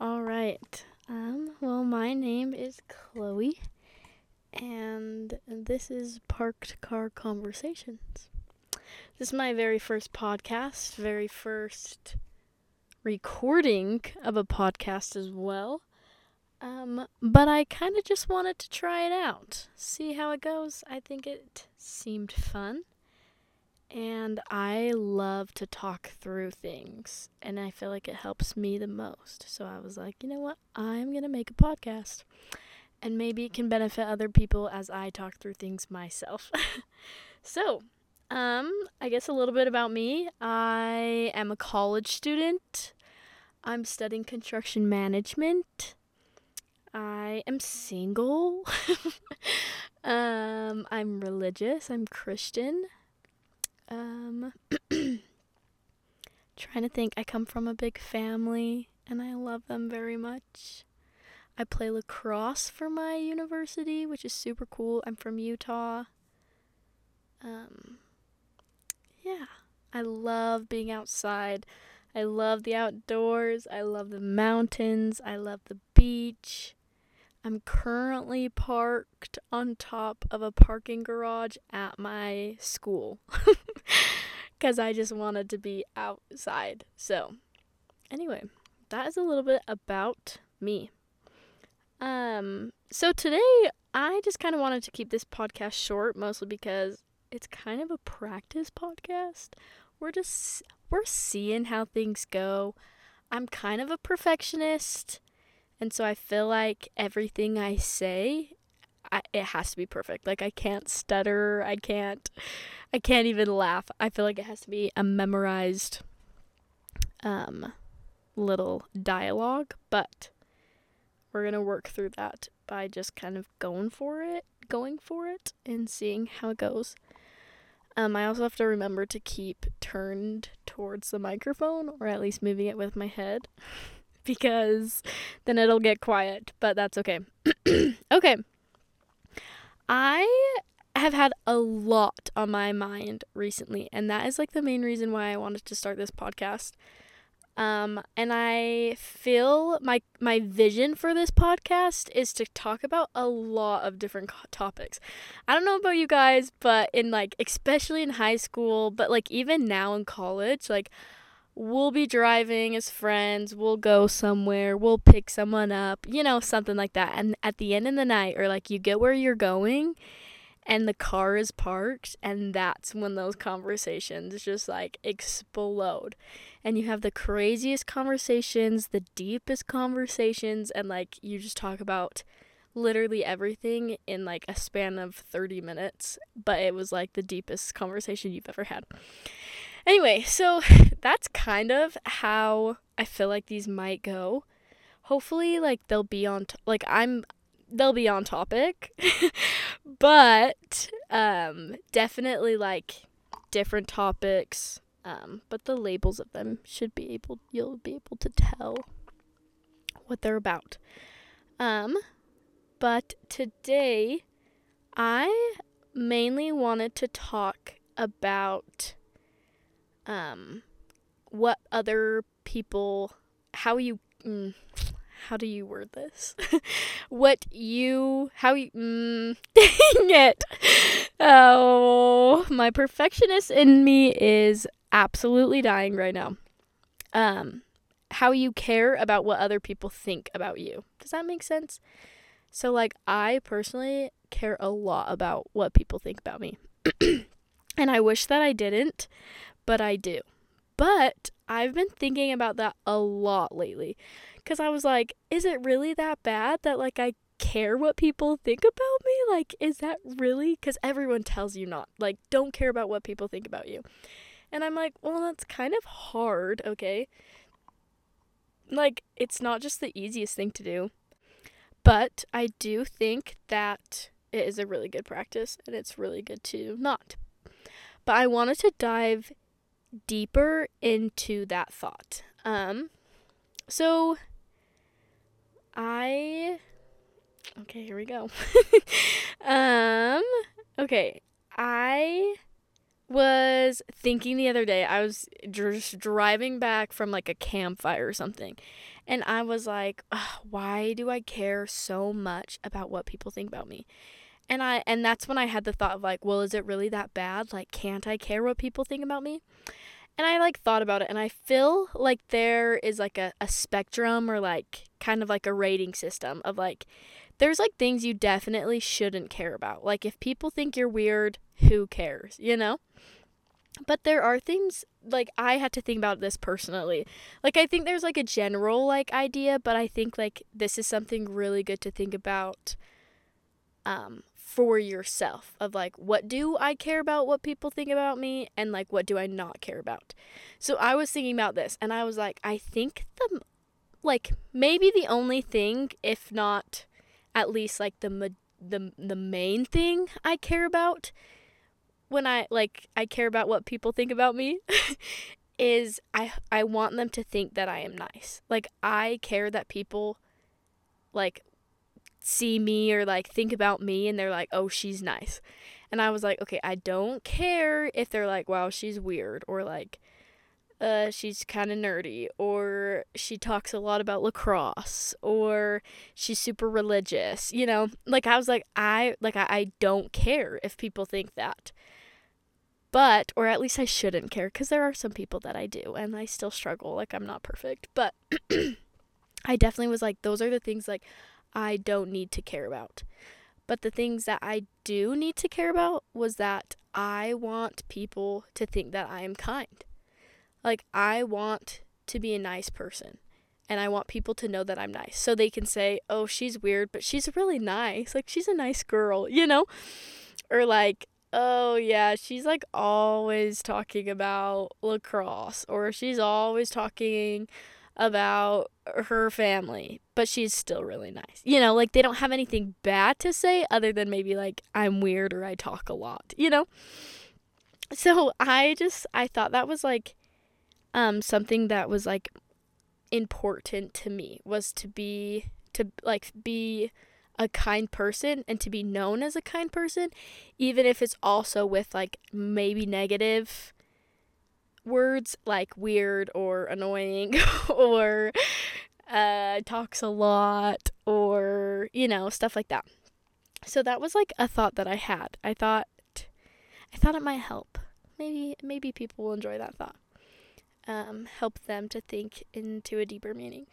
All right. Um, well, my name is Chloe, and this is Parked Car Conversations. This is my very first podcast, very first recording of a podcast as well. Um, but I kind of just wanted to try it out, see how it goes. I think it seemed fun. And I love to talk through things, and I feel like it helps me the most. So I was like, you know what? I'm going to make a podcast, and maybe it can benefit other people as I talk through things myself. so, um, I guess a little bit about me. I am a college student. I'm studying construction management. I am single. um, I'm religious. I'm Christian. Um, trying to think. I come from a big family and I love them very much. I play lacrosse for my university, which is super cool. I'm from Utah. Um, yeah, I love being outside. I love the outdoors. I love the mountains. I love the beach. I'm currently parked on top of a parking garage at my school because I just wanted to be outside. So, anyway, that is a little bit about me. Um, so today I just kind of wanted to keep this podcast short, mostly because it's kind of a practice podcast. We're just we're seeing how things go. I'm kind of a perfectionist and so I feel like everything I say, I, it has to be perfect. Like I can't stutter. I can't. I can't even laugh. I feel like it has to be a memorized um little dialogue, but we're going to work through that by just kind of going for it, going for it and seeing how it goes. Um, I also have to remember to keep turned towards the microphone or at least moving it with my head. because then it'll get quiet, but that's okay. okay. I have had a lot on my mind recently, and that is like the main reason why I wanted to start this podcast. Um, and I feel my my vision for this podcast is to talk about a lot of different co- topics. I don't know about you guys, but in like especially in high school, but like even now in college, like we'll be driving as friends, we'll go somewhere, we'll pick someone up, you know, something like that. And at the end of the night, or like you get where you're going and the car is parked, and that's when those conversations just like explode. And you have the craziest conversations, the deepest conversations, and like you just talk about literally everything in like a span of 30 minutes, but it was like the deepest conversation you've ever had. Anyway, so that's kind of how I feel like these might go. Hopefully, like they'll be on t- like I'm they'll be on topic. but um definitely like different topics. Um but the labels of them should be able you'll be able to tell what they're about. Um but today I mainly wanted to talk about um, what other people, how you, mm, how do you word this? what you, how you, mm, dang it. Oh, my perfectionist in me is absolutely dying right now. Um, how you care about what other people think about you. Does that make sense? So, like, I personally care a lot about what people think about me. and I wish that I didn't, but I do. But I've been thinking about that a lot lately because I was like, is it really that bad that like I care what people think about me? Like, is that really? Because everyone tells you not. Like, don't care about what people think about you. And I'm like, well, that's kind of hard, okay? Like, it's not just the easiest thing to do. But I do think that it is a really good practice and it's really good to not. But I wanted to dive deeper into that thought. Um, so I okay, here we go. um, okay, I was thinking the other day, I was just driving back from like a campfire or something. And I was like, why do I care so much about what people think about me? And I and that's when I had the thought of like, well, is it really that bad? Like can't I care what people think about me? And I like thought about it and I feel like there is like a, a spectrum or like kind of like a rating system of like there's like things you definitely shouldn't care about. Like if people think you're weird, who cares, you know? But there are things like I had to think about this personally. Like I think there's like a general like idea, but I think like this is something really good to think about um for yourself of like what do I care about what people think about me and like what do I not care about. So I was thinking about this and I was like I think the like maybe the only thing if not at least like the the the main thing I care about when I like I care about what people think about me is I I want them to think that I am nice. Like I care that people like see me or like think about me and they're like, "Oh, she's nice." And I was like, "Okay, I don't care if they're like, "Wow, she's weird" or like uh, she's kind of nerdy, or she talks a lot about lacrosse, or she's super religious. You know, like I was like, I like I, I don't care if people think that. But, or at least I shouldn't care, because there are some people that I do, and I still struggle. Like I'm not perfect, but I definitely was like, those are the things like I don't need to care about. But the things that I do need to care about was that I want people to think that I am kind. Like, I want to be a nice person. And I want people to know that I'm nice. So they can say, oh, she's weird, but she's really nice. Like, she's a nice girl, you know? Or like, oh, yeah, she's like always talking about lacrosse. Or she's always talking about her family, but she's still really nice. You know, like they don't have anything bad to say other than maybe like I'm weird or I talk a lot, you know? So I just I thought that was like um something that was like important to me was to be to like be a kind person and to be known as a kind person even if it's also with like maybe negative words like weird or annoying or uh talks a lot or you know stuff like that so that was like a thought that i had i thought i thought it might help maybe maybe people will enjoy that thought um, help them to think into a deeper meaning.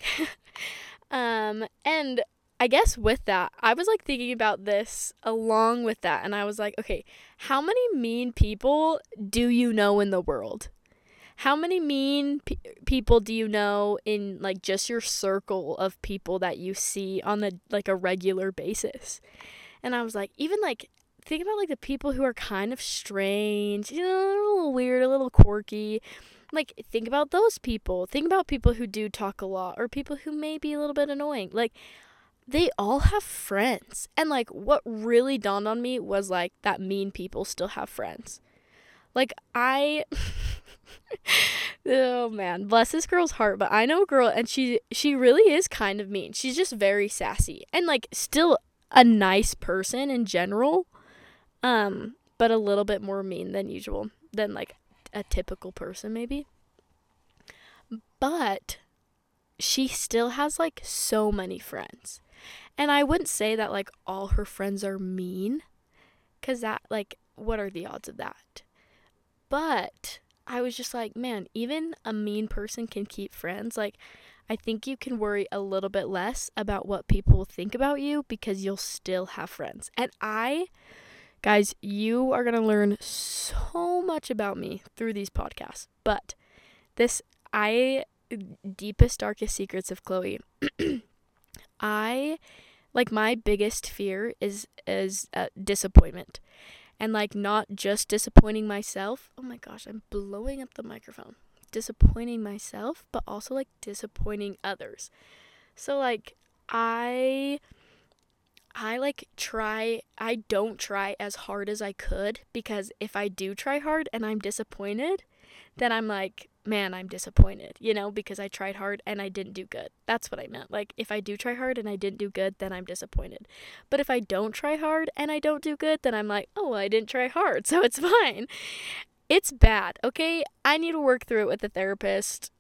um, and I guess with that, I was like thinking about this along with that, and I was like, okay, how many mean people do you know in the world? How many mean pe- people do you know in like just your circle of people that you see on the like a regular basis? And I was like, even like think about like the people who are kind of strange, you know, a little weird, a little quirky like, think about those people. Think about people who do talk a lot or people who may be a little bit annoying. Like, they all have friends. And, like, what really dawned on me was, like, that mean people still have friends. Like, I. oh man, bless this girl's heart, but I know a girl and she she really is kind of mean. She's just very sassy and like still a nice person in general. Um, but a little bit more mean than usual than like a typical person, maybe. But she still has like so many friends. And I wouldn't say that like all her friends are mean, because that, like, what are the odds of that? But I was just like, man, even a mean person can keep friends. Like, I think you can worry a little bit less about what people think about you because you'll still have friends. And I Guys, you are going to learn so much about me through these podcasts. But this, I, deepest, darkest secrets of Chloe, I, like, my biggest fear is, is uh, disappointment. And, like, not just disappointing myself. Oh my gosh, I'm blowing up the microphone. Disappointing myself, but also, like, disappointing others. So, like, I I like try, I don't try as hard as I could because if I do try hard and I'm disappointed, then I'm like, man, I'm disappointed, you know, because I tried hard and I didn't do good. That's what I meant. Like, if I do try hard and I didn't do good, then I'm disappointed. But if I don't try hard and I don't do good, then I'm like, oh, well, I didn't try hard, so it's fine. it's bad, okay? I need to work through it with a therapist.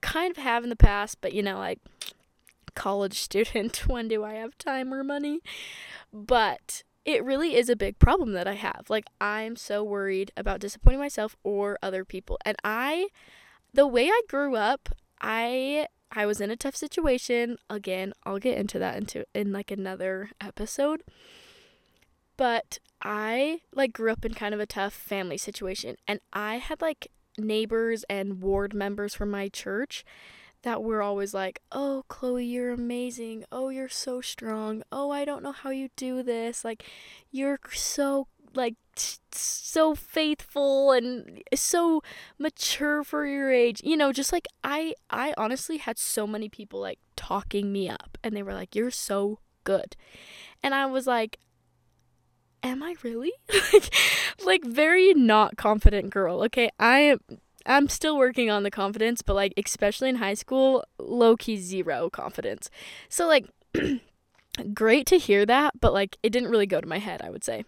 Kind of have in the past, but you know, like college student, when do I have time or money? But it really is a big problem that I have. Like, I'm so worried about disappointing myself or other people. And I, the way I grew up, I I was in a tough situation. Again, I'll get into that into in like another episode. But I like grew up in kind of a tough family situation and I had like neighbors and ward members from my church that were always like, "Oh, Chloe, you're amazing. Oh, you're so strong. Oh, I don't know how you do this. Like you're so like so faithful and so mature for your age. You know, just like I I honestly had so many people like talking me up and they were like, "You're so good." And I was like, am I really? like, like very not confident girl. Okay, I am. I'm still working on the confidence, but like especially in high school, low key zero confidence. So like, great to hear that, but like it didn't really go to my head. I would say.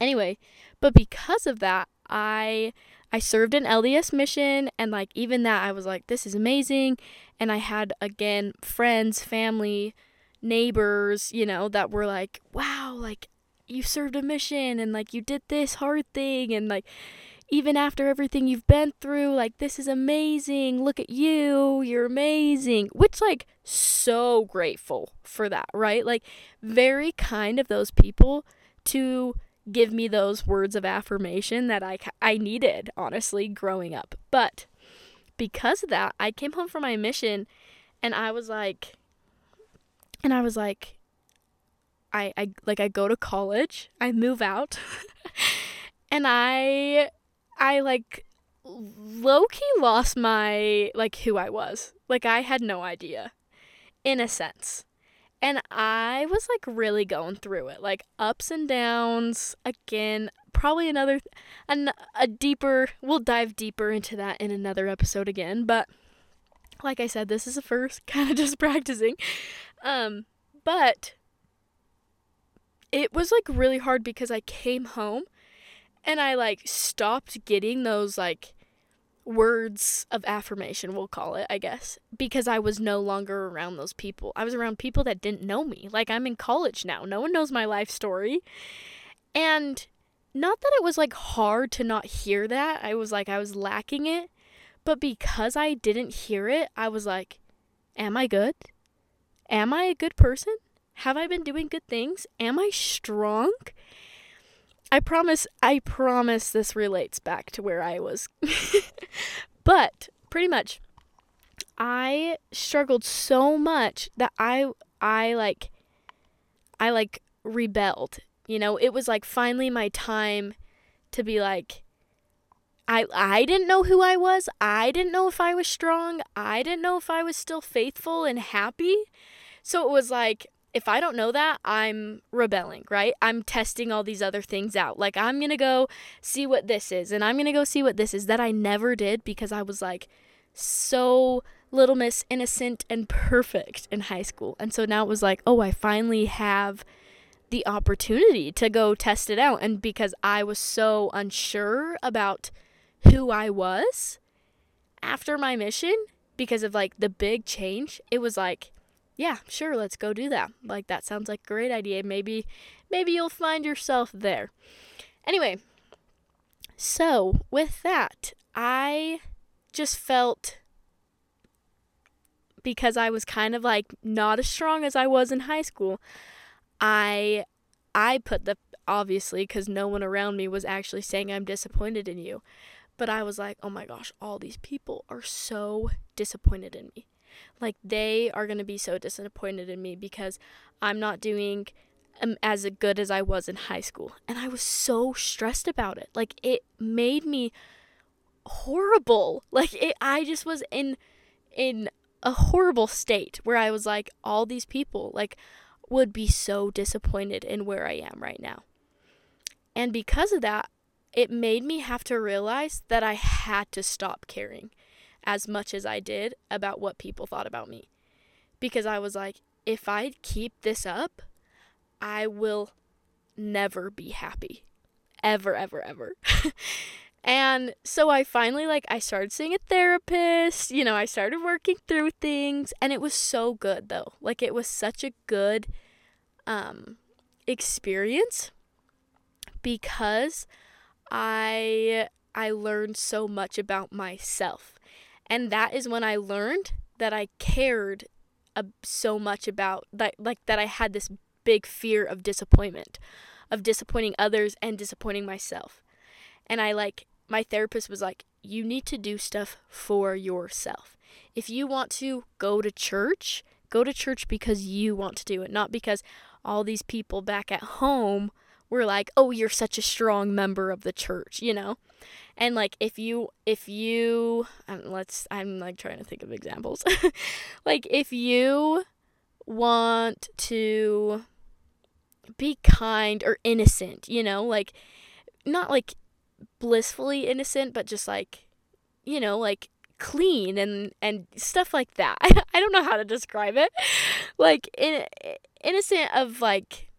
Anyway, but because of that, I I served an LDS mission and like even that I was like this is amazing and I had again friends, family, neighbors, you know, that were like, "Wow, like you served a mission and like you did this hard thing and like even after everything you've been through, like this is amazing. Look at you. You're amazing." Which like so grateful for that, right? Like very kind of those people to give me those words of affirmation that I I needed honestly growing up. But because of that, I came home from my mission and I was like and I was like I, I like I go to college, I move out, and I I like low key lost my like who I was. Like I had no idea, in a sense. And I was like really going through it, like ups and downs. Again, probably another, an, a deeper. We'll dive deeper into that in another episode again. But like I said, this is the first, kind of just practicing. Um, but it was like really hard because I came home and I like stopped getting those like words of affirmation, we'll call it, I guess, because I was no longer around those people. I was around people that didn't know me. Like I'm in college now. No one knows my life story. And not that it was like hard to not hear that. I was like I was lacking it, but because I didn't hear it, I was like am I good? Am I a good person? Have I been doing good things? Am I strong? I promise, I promise this relates back to where I was. but pretty much, I struggled so much that I, I like, I like rebelled. You know, it was like finally my time to be like, I I didn't know who I was. I didn't know if I was strong. I didn't know if I was still faithful and happy. So it was like if I don't know that, I'm rebelling, right? I'm testing all these other things out. Like, I'm going to go see what this is, and I'm going to go see what this is that I never did because I was like so little miss innocent and perfect in high school. And so now it was like, oh, I finally have the opportunity to go test it out. And because I was so unsure about who I was after my mission, because of like the big change, it was like, yeah, sure, let's go do that. Like that sounds like a great idea. Maybe maybe you'll find yourself there. Anyway, so with that, I just felt because I was kind of like not as strong as I was in high school. I I put the obviously cuz no one around me was actually saying I'm disappointed in you. But I was like, "Oh my gosh, all these people are so disappointed in me." Like they are going to be so disappointed in me because I'm not doing um, as good as I was in high school. And I was so stressed about it. Like it made me horrible. Like it I just was in in a horrible state where I was like all these people like would be so disappointed in where I am right now. And because of that, it made me have to realize that I had to stop caring as much as I did about what people thought about me. Because I was like, if I keep this up, I will never be happy. Ever, ever, ever. And so I finally like I started seeing a therapist, you know, I started working through things and it was so good though. Like it was such a good um experience because I I learned so much about myself. And that is when I learned that I cared uh, so much about that like that I had this big fear of disappointment, of disappointing others and disappointing myself. And I like my therapist was like, you need to do stuff for yourself. If you want to go to church, go to church because you want to do it, not because all these people back at home were like, "Oh, you're such a strong member of the church," you know? And like if you if you um, let's I'm like trying to think of examples. like if you want to be kind or innocent, you know, like not like blissfully innocent, but just like, you know, like clean and and stuff like that. I don't know how to describe it. Like in, innocent of like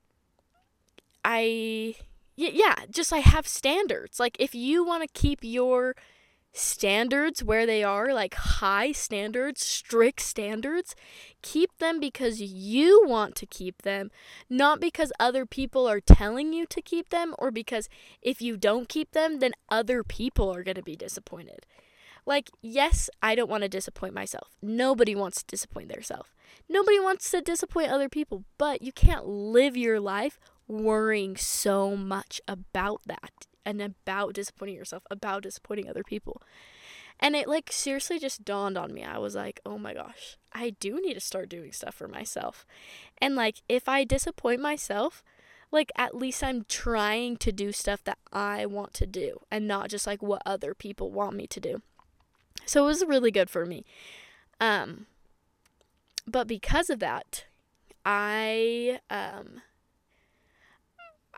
I yeah, just I have standards. Like if you want to keep your standards where they are, like high standards, strict standards, keep them because you want to keep them, not because other people are telling you to keep them or because if you don't keep them, then other people are going to be disappointed. Like, yes, I don't want to disappoint myself. Nobody wants to disappoint themselves. Nobody wants to disappoint other people, but you can't live your life worrying so much about that and about disappointing yourself, about disappointing other people. And it like seriously just dawned on me. I was like, "Oh my gosh, I do need to start doing stuff for myself." And like if I disappoint myself, like at least I'm trying to do stuff that I want to do and not just like what other people want me to do. So it was really good for me. Um but because of that, I um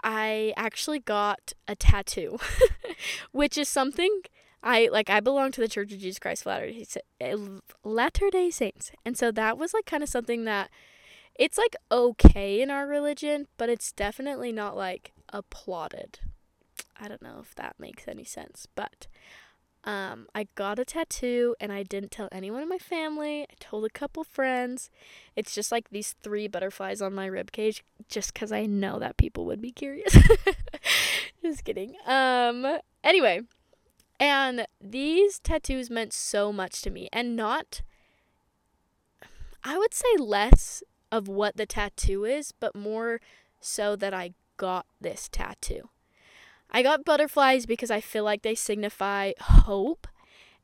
I actually got a tattoo, which is something I like. I belong to the Church of Jesus Christ eh, Latter Day Saints, and so that was like kind of something that it's like okay in our religion, but it's definitely not like applauded. I don't know if that makes any sense, but um, I got a tattoo and I didn't tell anyone in my family. I told a couple friends. It's just like these three butterflies on my rib cage, just because I know that people would be curious. just kidding. Um. Anyway, and these tattoos meant so much to me, and not. I would say less of what the tattoo is, but more so that I got this tattoo. I got butterflies because I feel like they signify hope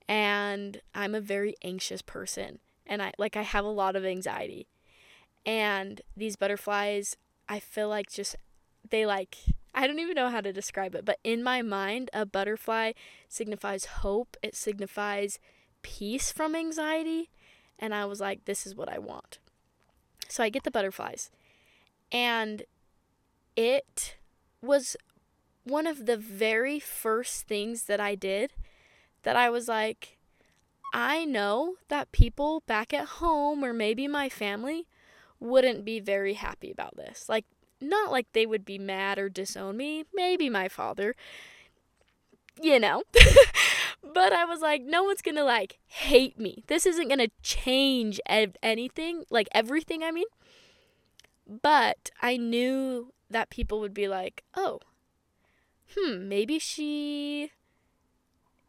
and I'm a very anxious person and I like I have a lot of anxiety. And these butterflies, I feel like just they like I don't even know how to describe it, but in my mind, a butterfly signifies hope. It signifies peace from anxiety, and I was like this is what I want. So I get the butterflies. And it was one of the very first things that I did that I was like, I know that people back at home or maybe my family wouldn't be very happy about this. Like, not like they would be mad or disown me, maybe my father, you know. but I was like, no one's gonna like hate me. This isn't gonna change ev- anything, like everything, I mean. But I knew that people would be like, oh, hmm, maybe she,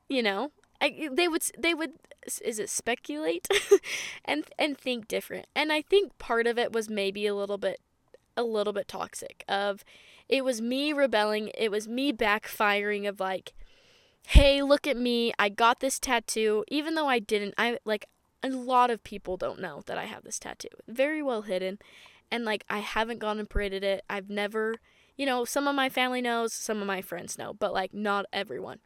you know, I, they would they would is it speculate and and think different. And I think part of it was maybe a little bit a little bit toxic of it was me rebelling, it was me backfiring of like hey, look at me, I got this tattoo even though I didn't. I like a lot of people don't know that I have this tattoo. Very well hidden. And like I haven't gone and paraded it. I've never you know, some of my family knows, some of my friends know, but like not everyone.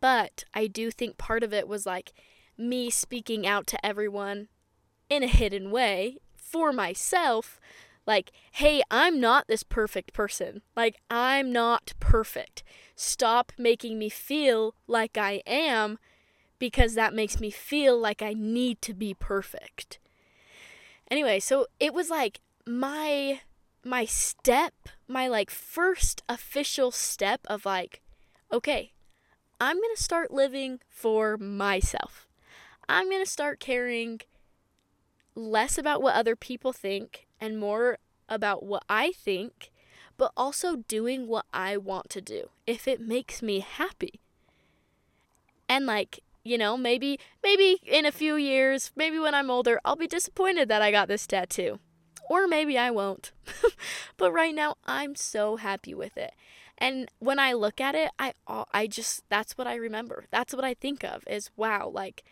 But I do think part of it was like me speaking out to everyone in a hidden way for myself like, hey, I'm not this perfect person. Like, I'm not perfect. Stop making me feel like I am because that makes me feel like I need to be perfect. Anyway, so it was like my my step, my like first official step of like, okay, I'm going to start living for myself. I'm going to start caring less about what other people think and more about what I think, but also doing what I want to do if it makes me happy. And like, you know, maybe maybe in a few years, maybe when I'm older, I'll be disappointed that I got this tattoo. Or maybe I won't. but right now I'm so happy with it. And when I look at it, I I just that's what I remember. That's what I think of is wow, like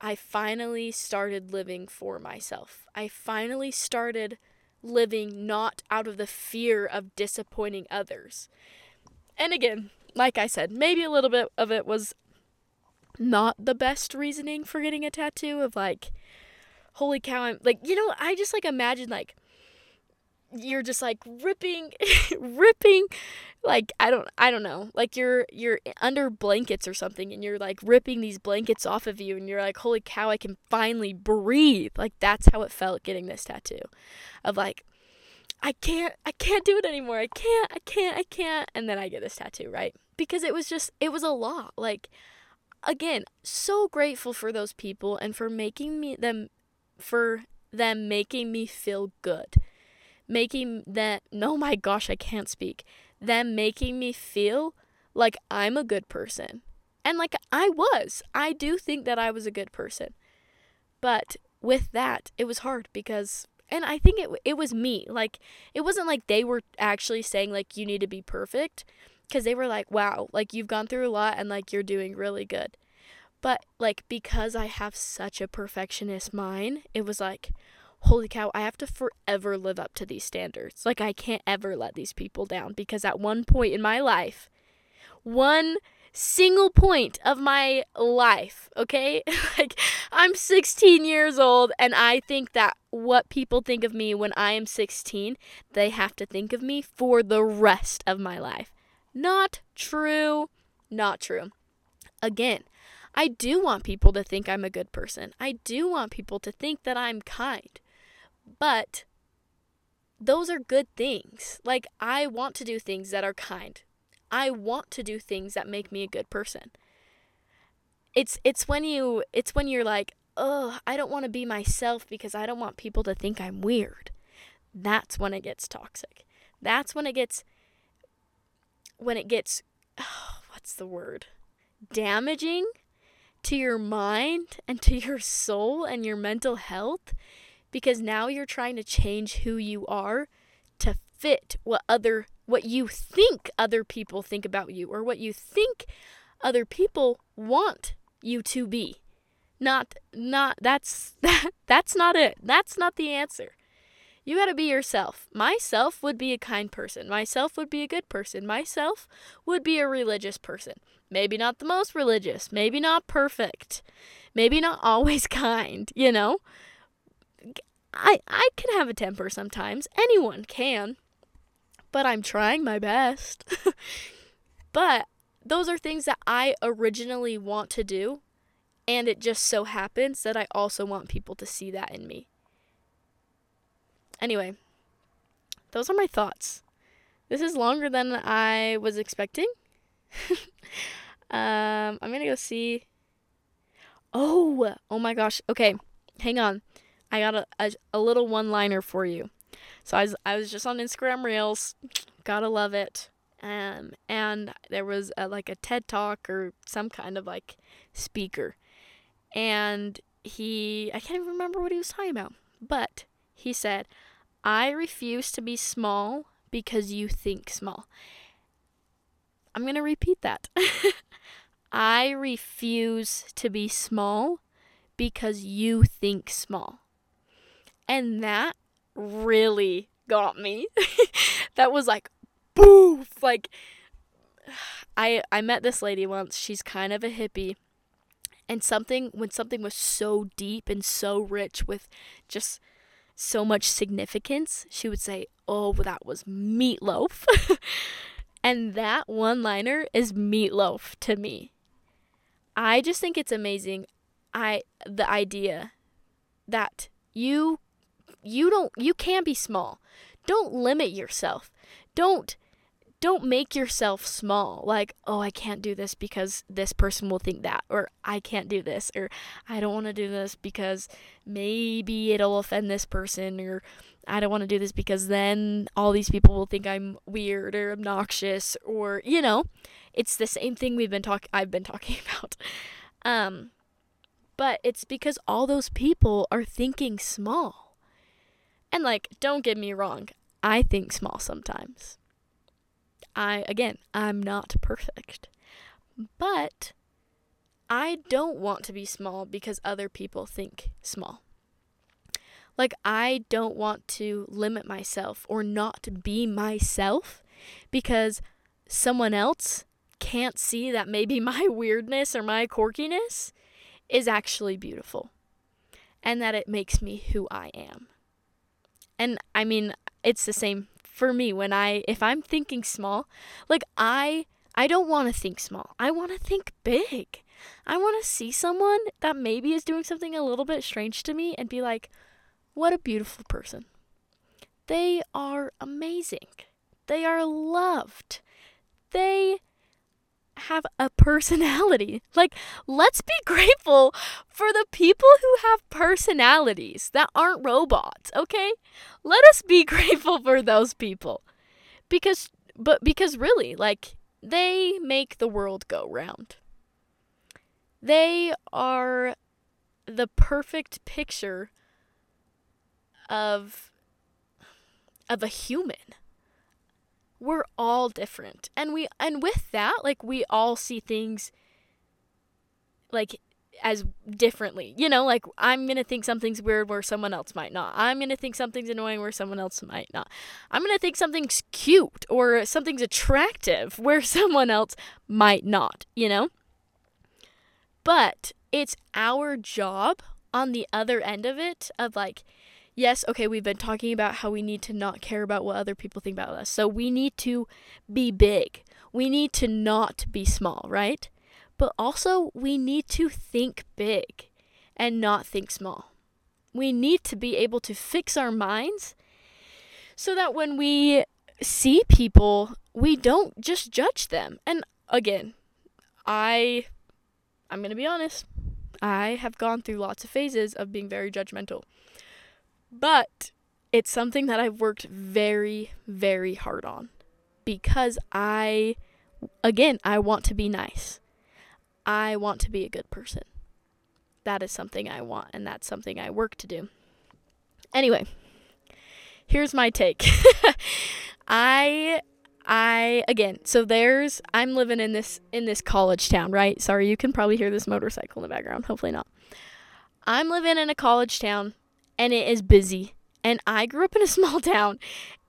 I finally started living for myself. I finally started living not out of the fear of disappointing others. And again, like I said, maybe a little bit of it was not the best reasoning for getting a tattoo of like holy cow, I'm like, you know, I just like imagine like you're just like ripping ripping like I don't I don't know like you're you're under blankets or something and you're like ripping these blankets off of you and you're like holy cow I can finally breathe. Like that's how it felt getting this tattoo of like I can't I can't do it anymore. I can't I can't I can't. And then I get this tattoo right? Because it was just it was a lot. Like again so grateful for those people and for making me them for them making me feel good making that no my gosh I can't speak them making me feel like I'm a good person. And like I was. I do think that I was a good person. But with that, it was hard because and I think it it was me. Like it wasn't like they were actually saying like you need to be perfect because they were like, "Wow, like you've gone through a lot and like you're doing really good." But like because I have such a perfectionist mind, it was like, holy cow, I have to forever live up to these standards. Like, I can't ever let these people down because at one point in my life, one single point of my life, okay? like, I'm 16 years old, and I think that what people think of me when I am 16, they have to think of me for the rest of my life. Not true. Not true. Again, I do want people to think I'm a good person. I do want people to think that I'm kind. But those are good things. Like, I want to do things that are kind. I want to do things that make me a good person. It's it's when you it's when you're like, "Oh, I don't want to be myself because I don't want people to think I'm weird." That's when it gets toxic. That's when it gets when it gets oh, what's the word? damaging to your mind and to your soul and your mental health because now you're trying to change who you are to fit what other what you think other people think about you or what you think other people want you to be. Not not that's that, that's not it. That's not the answer you got to be yourself myself would be a kind person myself would be a good person myself would be a religious person maybe not the most religious maybe not perfect maybe not always kind you know I I can have a temper sometimes. Anyone can. But I'm trying my best. but those are things that I originally want to do, and it just so happens that I also want people to see that in me. Anyway, those are my thoughts. This is longer than I was expecting. um, I'm gonna go see. Oh, oh my gosh. Okay, hang on. I got a, a, a little one liner for you. So I was, I was just on Instagram Reels. Gotta love it. Um, and there was a, like a TED Talk or some kind of like speaker. And he, I can't even remember what he was talking about, but he said, I refuse to be small because you think small. I'm going to repeat that. I refuse to be small because you think small. And that really got me. that was like boof like I I met this lady once. She's kind of a hippie. And something when something was so deep and so rich with just so much significance, she would say, "Oh, that was meatloaf." and that one-liner is meatloaf to me. I just think it's amazing. I the idea that you you don't you can be small. Don't limit yourself. Don't don't make yourself small. Like, oh, I can't do this because this person will think that, or I can't do this, or I don't want to do this because maybe it'll offend this person, or I don't want to do this because then all these people will think I'm weird or obnoxious, or you know, it's the same thing we've been talking. I've been talking about. Um, but it's because all those people are thinking small. And like, don't get me wrong, I think small sometimes. I, again, I'm not perfect. But I don't want to be small because other people think small. Like, I don't want to limit myself or not be myself because someone else can't see that maybe my weirdness or my quirkiness is actually beautiful and that it makes me who I am. And I mean, it's the same for me when I if I'm thinking small, like I I don't want to think small. I want to think big. I want to see someone that maybe is doing something a little bit strange to me and be like, "What a beautiful person." They are amazing. They are loved. They have a personality. Like, let's be grateful for the people who have personalities that aren't robots, okay? Let us be grateful for those people. Because, but because really, like, they make the world go round. They are the perfect picture of of a human we're all different. And we and with that, like we all see things like as differently. You know, like I'm going to think something's weird where someone else might not. I'm going to think something's annoying where someone else might not. I'm going to think something's cute or something's attractive where someone else might not, you know? But it's our job on the other end of it of like yes, okay, we've been talking about how we need to not care about what other people think about us. So we need to be big. We need to not be small, right? But also, we need to think big and not think small. We need to be able to fix our minds so that when we see people, we don't just judge them. And again, I I'm going to be honest. I have gone through lots of phases of being very judgmental. But it's something that I've worked very, very hard on because I, again, I want to be nice. I want to be a good person. That is something I want, and that's something I work to do. Anyway, here's my take. I I again, so there's I'm living in this in this college town, right? Sorry, you can probably hear this motorcycle in the background. Hopefully not. I'm living in a college town and it is busy. And I grew up in a small town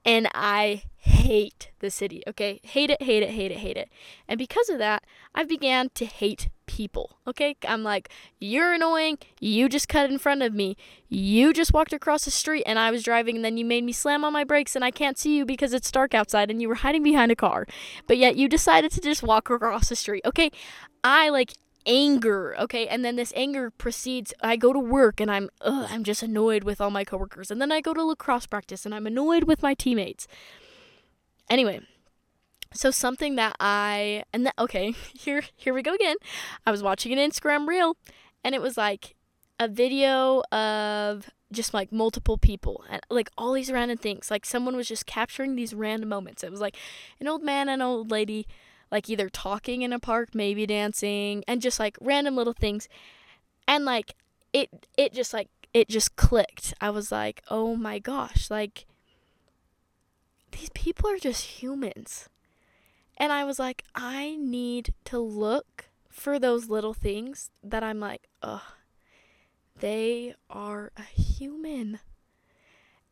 and I hate the city, okay? Hate it, hate it, hate it, hate it. And because of that, I began to hate people, okay? I'm like, you're annoying. You just cut in front of me. You just walked across the street and I was driving and then you made me slam on my brakes and I can't see you because it's dark outside and you were hiding behind a car. But yet you decided to just walk across the street, okay? I like anger okay? And then this anger proceeds i go to work and i'm ugh, i'm just annoyed with all my coworkers. And then i go to lacrosse practice and i'm annoyed with my teammates. Anyway so something that i and that okay here here we go again. I was watching an instagram reel and it was like a video of just like multiple people and like all these random things. Like someone was just capturing these random moments. It was like an old man and an old lady like either talking in a park, maybe dancing, and just like random little things. And like it it just like it just clicked. I was like, "Oh my gosh, like these people are just humans." And I was like, "I need to look for those little things that I'm like, ugh, they are a human."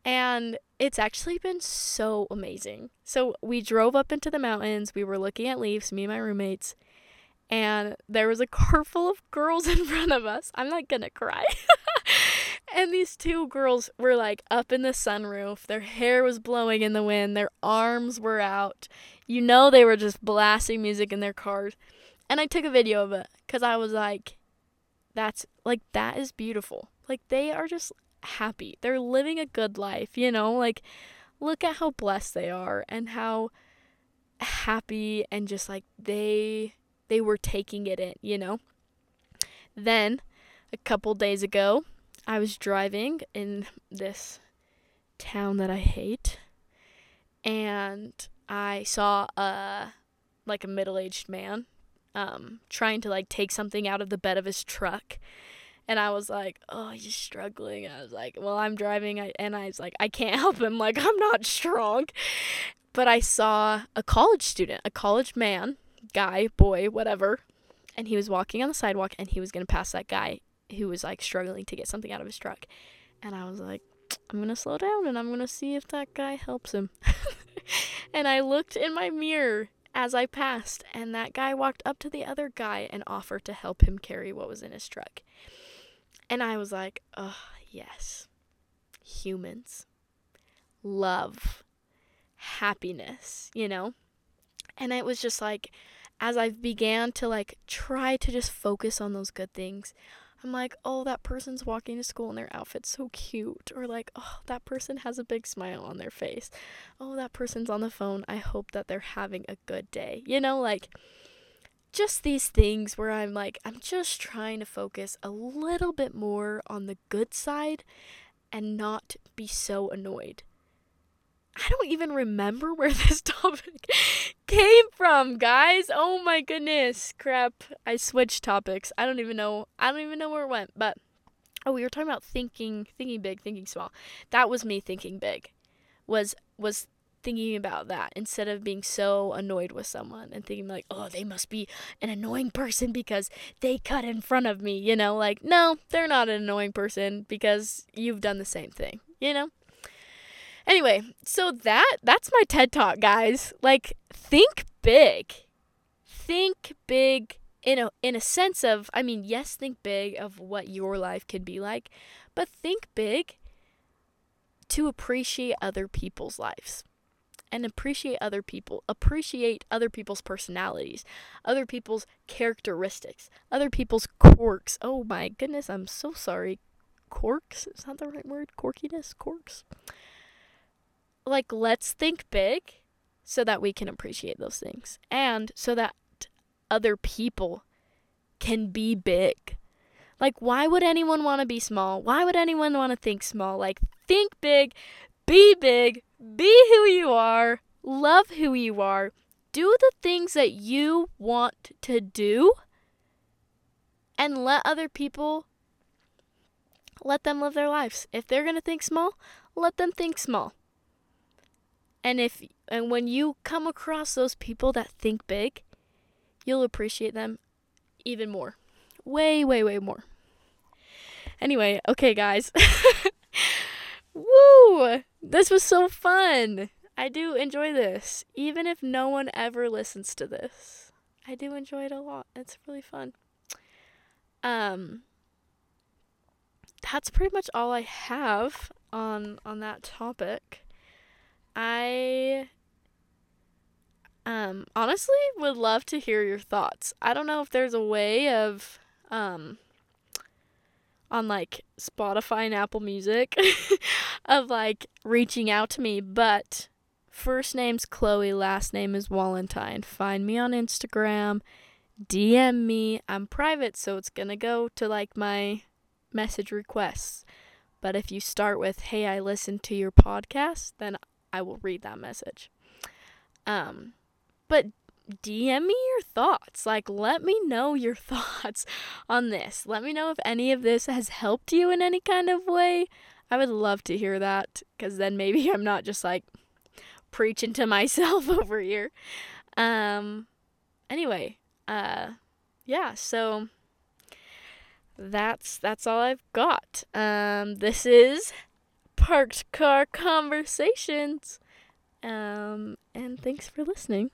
And it's actually been so amazing. So we drove up into the mountains. We were looking at leaves, me and my roommates, and there was a car full of girls in front of us. I'm not gonna cry. and these two girls were like up in the sunroof. Their hair was blowing in the wind. Their arms were out. You know, they were just blasting music in their cars. And I took a video of it because I was like, that's like, that is beautiful. Like, they are just happy. They're living a good life, you know? Like look at how blessed they are and how happy and just like they they were taking it in, you know. Then a couple days ago, I was driving in this town that I hate and I saw a like a middle-aged man um trying to like take something out of the bed of his truck and I was like, "Oh, he's struggling." I was like, "Well, I'm driving," and I was like, "I can't help him. Like, I'm not strong." But I saw a college student, a college man, guy, boy, whatever, and he was walking on the sidewalk, and he was gonna pass that guy who was like struggling to get something out of his truck, and I was like, "I'm gonna slow down, and I'm gonna see if that guy helps him." and I looked in my mirror as I passed, and that guy walked up to the other guy and offered to help him carry what was in his truck. And I was like, oh, yes. Humans. Love. Happiness, you know? And it was just like, as I began to like try to just focus on those good things, I'm like, oh, that person's walking to school and their outfit's so cute. Or like, oh, that person has a big smile on their face. Oh, that person's on the phone. I hope that they're having a good day. You know, like, just these things where I'm like, I'm just trying to focus a little bit more on the good side and not be so annoyed. I don't even remember where this topic came from, guys. Oh my goodness. Crap. I switched topics. I don't even know. I don't even know where it went, but oh, we were talking about thinking thinking big, thinking small. That was me thinking big. Was was thinking about that instead of being so annoyed with someone and thinking like, "Oh, they must be an annoying person because they cut in front of me." You know, like, no, they're not an annoying person because you've done the same thing, you know? Anyway, so that that's my TED Talk, guys. Like, think big. Think big in a in a sense of, I mean, yes, think big of what your life could be like, but think big to appreciate other people's lives and appreciate other people, appreciate other people's personalities, other people's characteristics, other people's quirks. Oh my goodness, I'm so sorry. Quirks? Is that the right word? Quirkiness? Quirks? Like, let's think big so that we can appreciate those things and so that other people can be big. Like, why would anyone want to be small? Why would anyone want to think small? Like, think big, be big, be who you are, love who you are, do the things that you want to do, and let other people let them live their lives. If they're going to think small, let them think small. And if and when you come across those people that think big, you'll appreciate them even more. Way, way, way more. Anyway, okay, guys. Woo! This was so fun. I do enjoy this, even if no one ever listens to this. I do enjoy it a lot. It's really fun. Um that's pretty much all I have on on that topic. I um honestly would love to hear your thoughts. I don't know if there's a way of um on like Spotify and Apple Music of like reaching out to me, but first name's Chloe, last name is Valentine. Find me on Instagram, DM me. I'm private, so it's gonna go to like my message requests. But if you start with, hey, I listened to your podcast, then I will read that message. Um, but DM me your thoughts. Like, let me know your thoughts on this. Let me know if any of this has helped you in any kind of way. I would love to hear that because then maybe I'm not just like preaching to myself over here. Um, anyway, uh, yeah, so that's that's all I've got. Um, this is Parked Car Conversations. Um, and thanks for listening.